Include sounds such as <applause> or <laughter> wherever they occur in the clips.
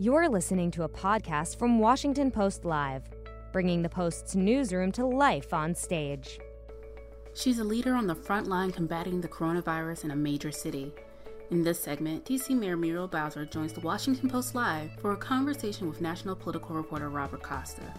You're listening to a podcast from Washington Post Live, bringing the Post's newsroom to life on stage. She's a leader on the front line combating the coronavirus in a major city. In this segment, DC Mayor Muriel Bowser joins the Washington Post Live for a conversation with national political reporter Robert Costa.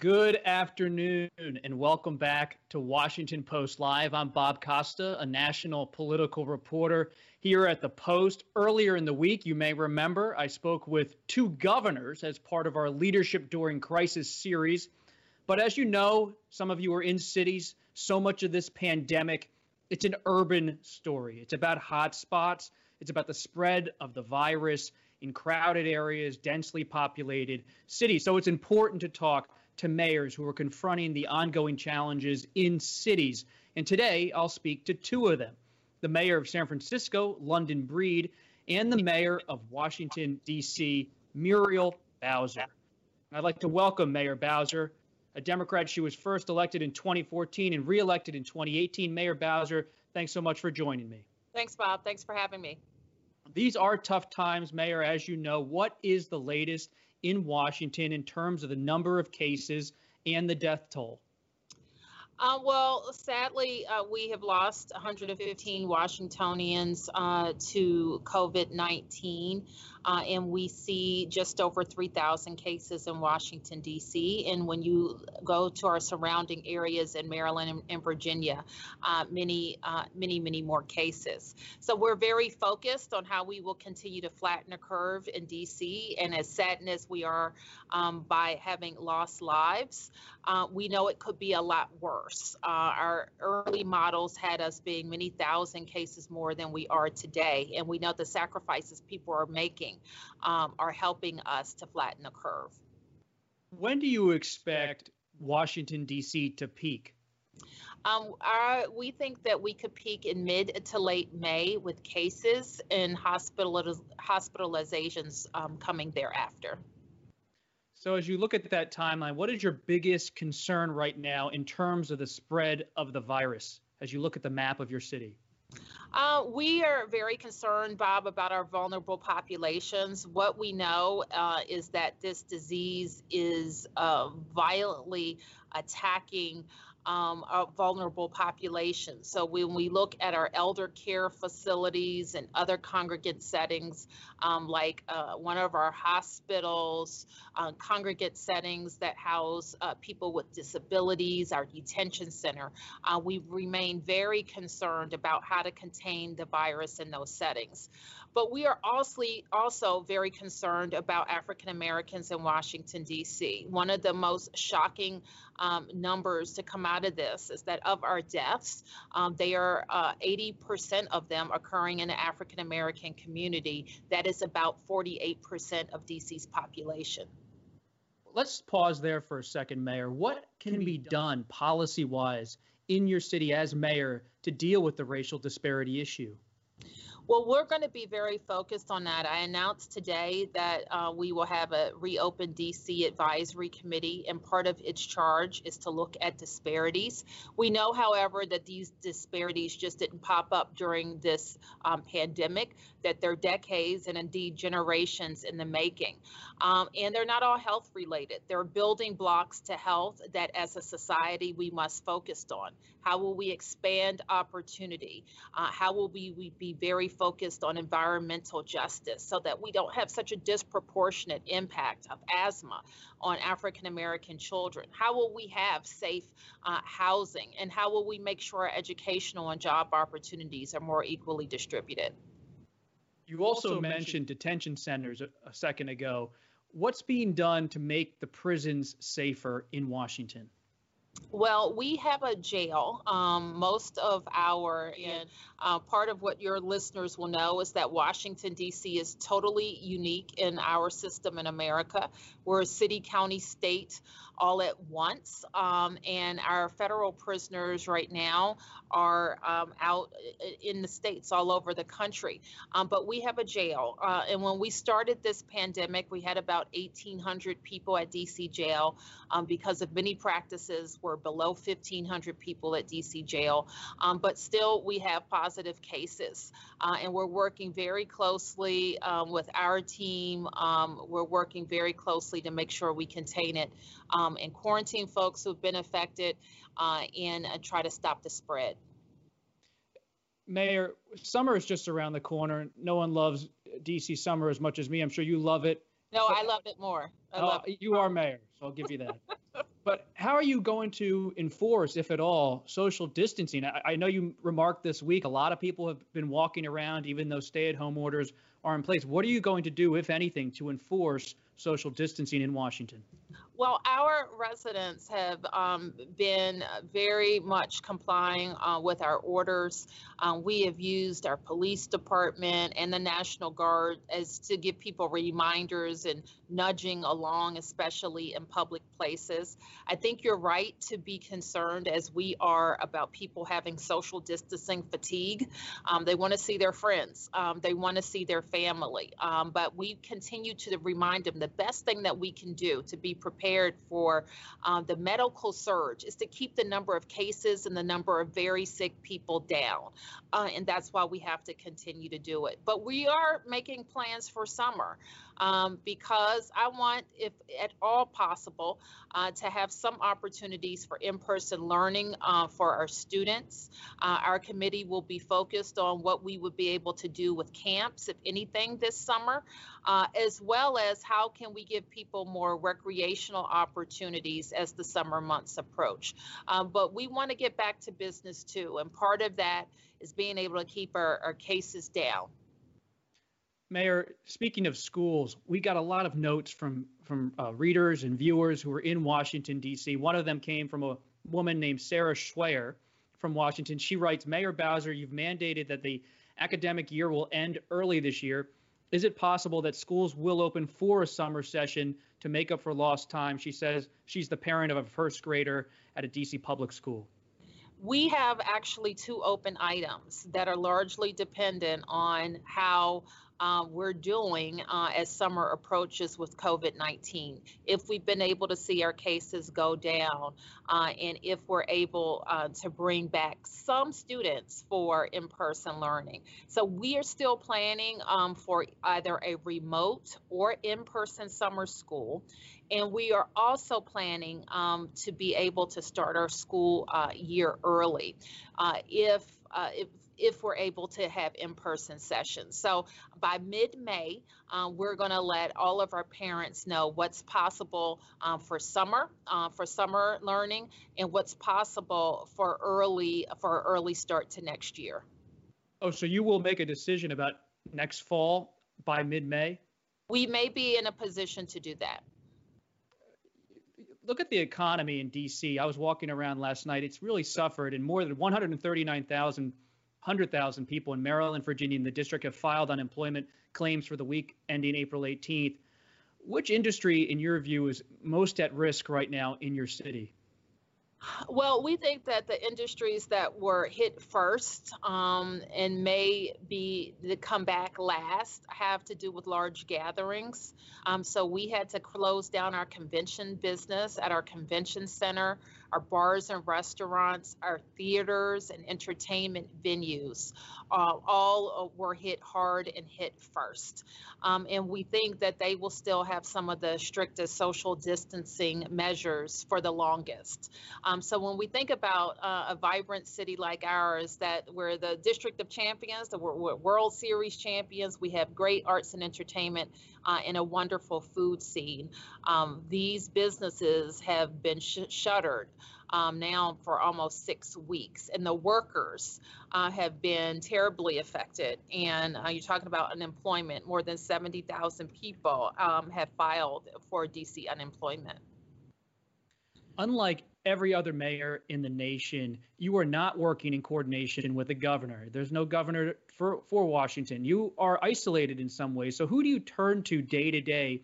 Good afternoon and welcome back to Washington Post Live. I'm Bob Costa, a national political reporter here at the Post. Earlier in the week, you may remember, I spoke with two governors as part of our Leadership During Crisis series. But as you know, some of you are in cities. So much of this pandemic, it's an urban story. It's about hotspots. It's about the spread of the virus in crowded areas, densely populated cities. So it's important to talk to mayors who are confronting the ongoing challenges in cities. And today I'll speak to two of them the mayor of San Francisco, London Breed, and the mayor of Washington, D.C., Muriel Bowser. I'd like to welcome Mayor Bowser, a Democrat. She was first elected in 2014 and reelected in 2018. Mayor Bowser, thanks so much for joining me. Thanks, Bob. Thanks for having me. These are tough times, Mayor, as you know. What is the latest in Washington in terms of the number of cases and the death toll? Uh, well, sadly, uh, we have lost 115 Washingtonians uh, to COVID 19, uh, and we see just over 3,000 cases in Washington, D.C. And when you go to our surrounding areas in Maryland and, and Virginia, uh, many, uh, many, many more cases. So we're very focused on how we will continue to flatten a curve in D.C. And as saddened as we are um, by having lost lives, we know it could be a lot worse worse. Uh, our early models had us being many thousand cases more than we are today. And we know the sacrifices people are making um, are helping us to flatten the curve. When do you expect Washington, D.C. to peak? Um, our, we think that we could peak in mid to late May with cases and hospitaliz- hospitalizations um, coming thereafter. So, as you look at that timeline, what is your biggest concern right now in terms of the spread of the virus as you look at the map of your city? Uh, we are very concerned, Bob, about our vulnerable populations. What we know uh, is that this disease is uh, violently attacking um, vulnerable populations. So when we look at our elder care facilities and other congregate settings, um, like uh, one of our hospitals, uh, congregate settings that house uh, people with disabilities, our detention center, uh, we remain very concerned about how to contain the virus in those settings. But we are also, also very concerned about African Americans in Washington, D.C. One of the most shocking um, numbers to come out of this is that of our deaths, um, they are uh, 80% of them occurring in the African American community. That is about 48% of DC's population. Let's pause there for a second, Mayor. What can be done policy wise in your city as mayor to deal with the racial disparity issue? Well, we're going to be very focused on that. I announced today that uh, we will have a reopen DC advisory committee, and part of its charge is to look at disparities. We know, however, that these disparities just didn't pop up during this um, pandemic, that they're decades and indeed generations in the making. Um, and they're not all health related. They're building blocks to health that as a society we must focus on. How will we expand opportunity? Uh, how will we, we be very focused on environmental justice so that we don't have such a disproportionate impact of asthma on African American children? How will we have safe uh, housing? And how will we make sure our educational and job opportunities are more equally distributed? You also mentioned detention centers a, a second ago. What's being done to make the prisons safer in Washington? Well, we have a jail. Um, most of our, and uh, part of what your listeners will know is that Washington, D.C. is totally unique in our system in America. We're a city, county, state all at once. Um, and our federal prisoners right now are um, out in the states all over the country. Um, but we have a jail. Uh, and when we started this pandemic, we had about 1,800 people at DC jail um, because of many practices We're below 1,500 people at DC jail, um, but still we have positive cases. Uh, and we're working very closely um, with our team. Um, we're working very closely to make sure we contain it um, and quarantine folks who've been affected uh, and uh, try to stop the spread. Mayor, summer is just around the corner. No one loves DC summer as much as me. I'm sure you love it. No, I love it more. I love it. You are mayor, so I'll give you that. <laughs> but how are you going to enforce, if at all, social distancing? I, I, know you remarked this week a lot of people have been walking around, even though stay at home orders are in place. What are you going to do, if anything, to enforce social distancing in Washington? Well, our residents have um, been very much complying uh, with our orders. Um, we have used our police department and the National Guard as to give people reminders and nudging along, especially in public places. I think you're right to be concerned, as we are, about people having social distancing fatigue. Um, they want to see their friends, um, they want to see their family, um, but we continue to remind them the best thing that we can do to be prepared for uh, the medical surge is to keep the number of cases and the number of very sick people down. Uh, and that's why we have to continue to do it. But we are making plans for summer um, because I want, if at all possible, uh, to have some opportunities for in person learning uh, for our students. Uh, our committee will be focused on what we would be able to do with camps, if anything, this summer, uh, as well as how can we give people more recreational opportunities as the summer months approach. Um, but we want to get back to business too, and part of that is being able to keep our, our cases down. Mayor, speaking of schools, we got a lot of notes from from uh, readers and viewers who were in Washington D.C. One of them came from a woman named Sarah Schweyer from Washington. She writes, Mayor Bowser, you've mandated that the academic year will end early this year. Is it possible that schools will open for a summer session to make up for lost time? She says she's the parent of a first grader at a DC public school. We have actually two open items that are largely dependent on how uh, we're doing uh, as summer approaches with COVID 19. If we've been able to see our cases go down, uh, and if we're able uh, to bring back some students for in person learning. So we are still planning um, for either a remote or in person summer school. And we are also planning um, to be able to start our school uh, year early. Uh, if if if we're able to have in-person sessions. So by mid-May, um, we're going to let all of our parents know what's possible um, for summer, uh, for summer learning, and what's possible for early for early start to next year. Oh, so you will make a decision about next fall by mid-May? We may be in a position to do that look at the economy in DC. I was walking around last night. It's really suffered, and more than 139,000 100,000 people in Maryland, Virginia, and the district have filed unemployment claims for the week ending April 18th. Which industry, in your view, is most at risk right now in your city? Well, we think that the industries that were hit first um, and may be to come back last have to do with large gatherings. Um, so we had to close down our convention business at our convention center our bars and restaurants, our theaters and entertainment venues, uh, all uh, were hit hard and hit first. Um, and we think that they will still have some of the strictest social distancing measures for the longest. Um, so when we think about uh, a vibrant city like ours, that we're the District of Champions, the World Series champions, we have great arts and entertainment uh, and a wonderful food scene. Um, these businesses have been sh- shuttered um, now for almost six weeks, and the workers uh, have been terribly affected. And uh, you're talking about unemployment. More than 70,000 people um, have filed for DC unemployment. Unlike every other mayor in the nation, you are not working in coordination with the governor. There's no governor for, for Washington. You are isolated in some ways. So who do you turn to day to day?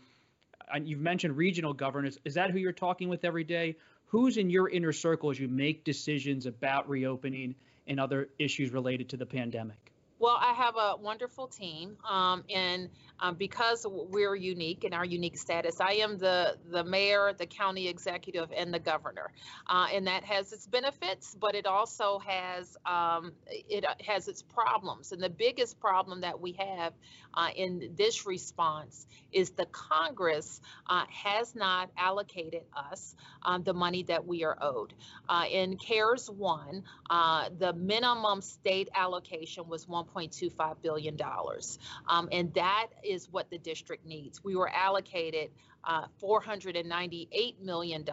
And you've mentioned regional governors. Is that who you're talking with every day? Who's in your inner circle as you make decisions about reopening and other issues related to the pandemic? Well, I have a wonderful team, um, and um, because we're unique in our unique status, I am the the mayor, the county executive, and the governor, uh, and that has its benefits, but it also has um, it has its problems. And the biggest problem that we have uh, in this response is the Congress uh, has not allocated us um, the money that we are owed. Uh, in CARES One, uh, the minimum state allocation was 1.25 billion dollars, um, and that is what the district needs. We were allocated uh, $498 million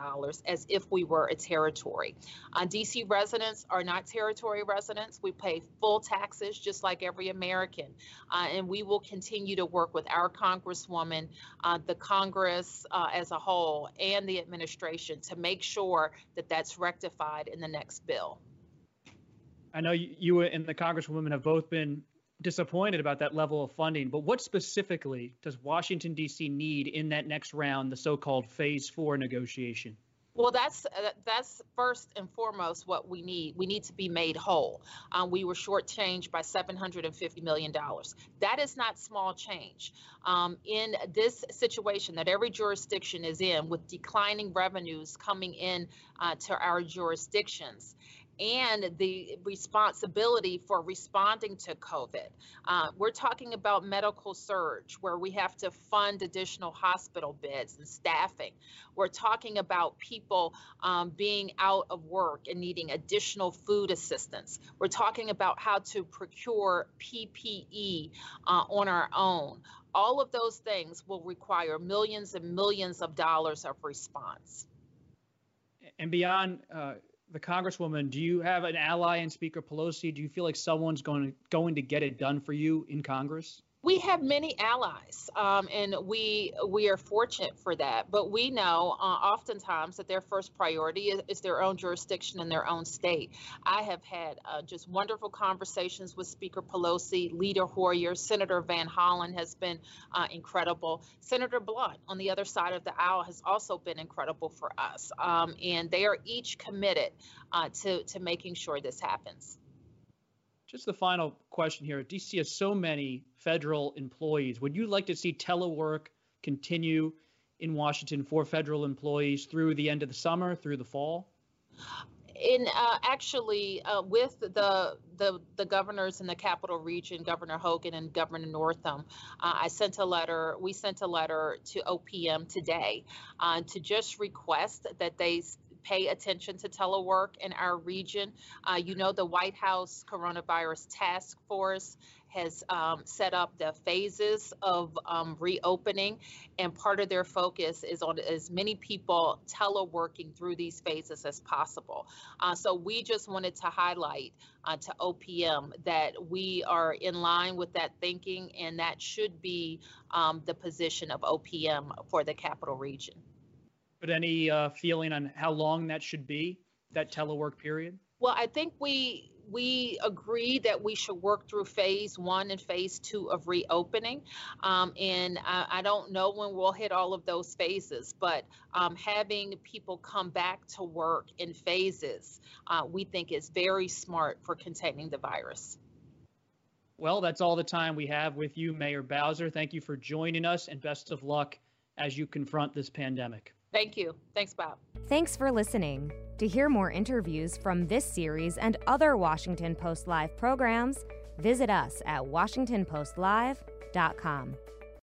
as if we were a territory. Uh, DC residents are not territory residents. We pay full taxes just like every American. Uh, and we will continue to work with our Congresswoman, uh, the Congress uh, as a whole, and the administration to make sure that that's rectified in the next bill. I know you and the Congresswoman have both been disappointed about that level of funding. But what specifically does Washington, D.C. need in that next round, the so called phase four negotiation? Well, that's uh, that's first and foremost what we need. We need to be made whole. Um, we were shortchanged by 750 million dollars. That is not small change. Um, in this situation that every jurisdiction is in, with declining revenues coming in uh, to our jurisdictions, and the responsibility for responding to COVID. Uh, we're talking about medical surge, where we have to fund additional hospital beds and staffing. We're talking about people um, being out of work and needing additional food assistance. We're talking about how to procure PPE uh, on our own. All of those things will require millions and millions of dollars of response. And beyond uh the Congresswoman, do you have an ally in Speaker Pelosi? Do you feel like someone's going to, going to get it done for you in Congress? We have many allies, um, and we we are fortunate for that. But we know uh, oftentimes that their first priority is, is, their own jurisdiction and their own state. I have had uh, just wonderful conversations with Speaker Pelosi, Leader Hoyer, Senator Van Hollen has been uh, incredible. Senator Blunt on the other side of the aisle has also been incredible for us, um, and they are each committed uh, to to making sure this happens. Just the final question here. DC has so many federal employees. Would you like to see telework continue in Washington for federal employees through the end of the summer, through the fall? in uh, actually uh, with the, the the governors in the capital region, Governor Hogan and Governor Northam, uh, I sent a letter. We sent a letter to OPM today uh, to just request that they pay attention to telework in our region. Uh, you know, the White House Coronavirus Task Force has um, set up the phases of um, reopening, and part of their focus is on as many people teleworking through these phases as possible. Uh, so we just wanted to highlight uh, to OPM that we are in line with that thinking, and that should be um, the position of OPM for the capital region. But any uh, feeling on how long that should be, that telework period? Well, I think we we agree that we should work through phase one and phase two of reopening. Um, and I, I, don't know when we'll hit all of those phases, but um, having people come back to work in phases, uh, we think is very smart for containing the virus. Well, that's all the time we have with you, Mayor Bowser. Thank you for joining us and best of luck as you confront this pandemic. Thank you. Thanks, Bob. Thanks for listening. To hear more interviews from this series and other Washington Post Live programs, visit us at WashingtonPostLive.com.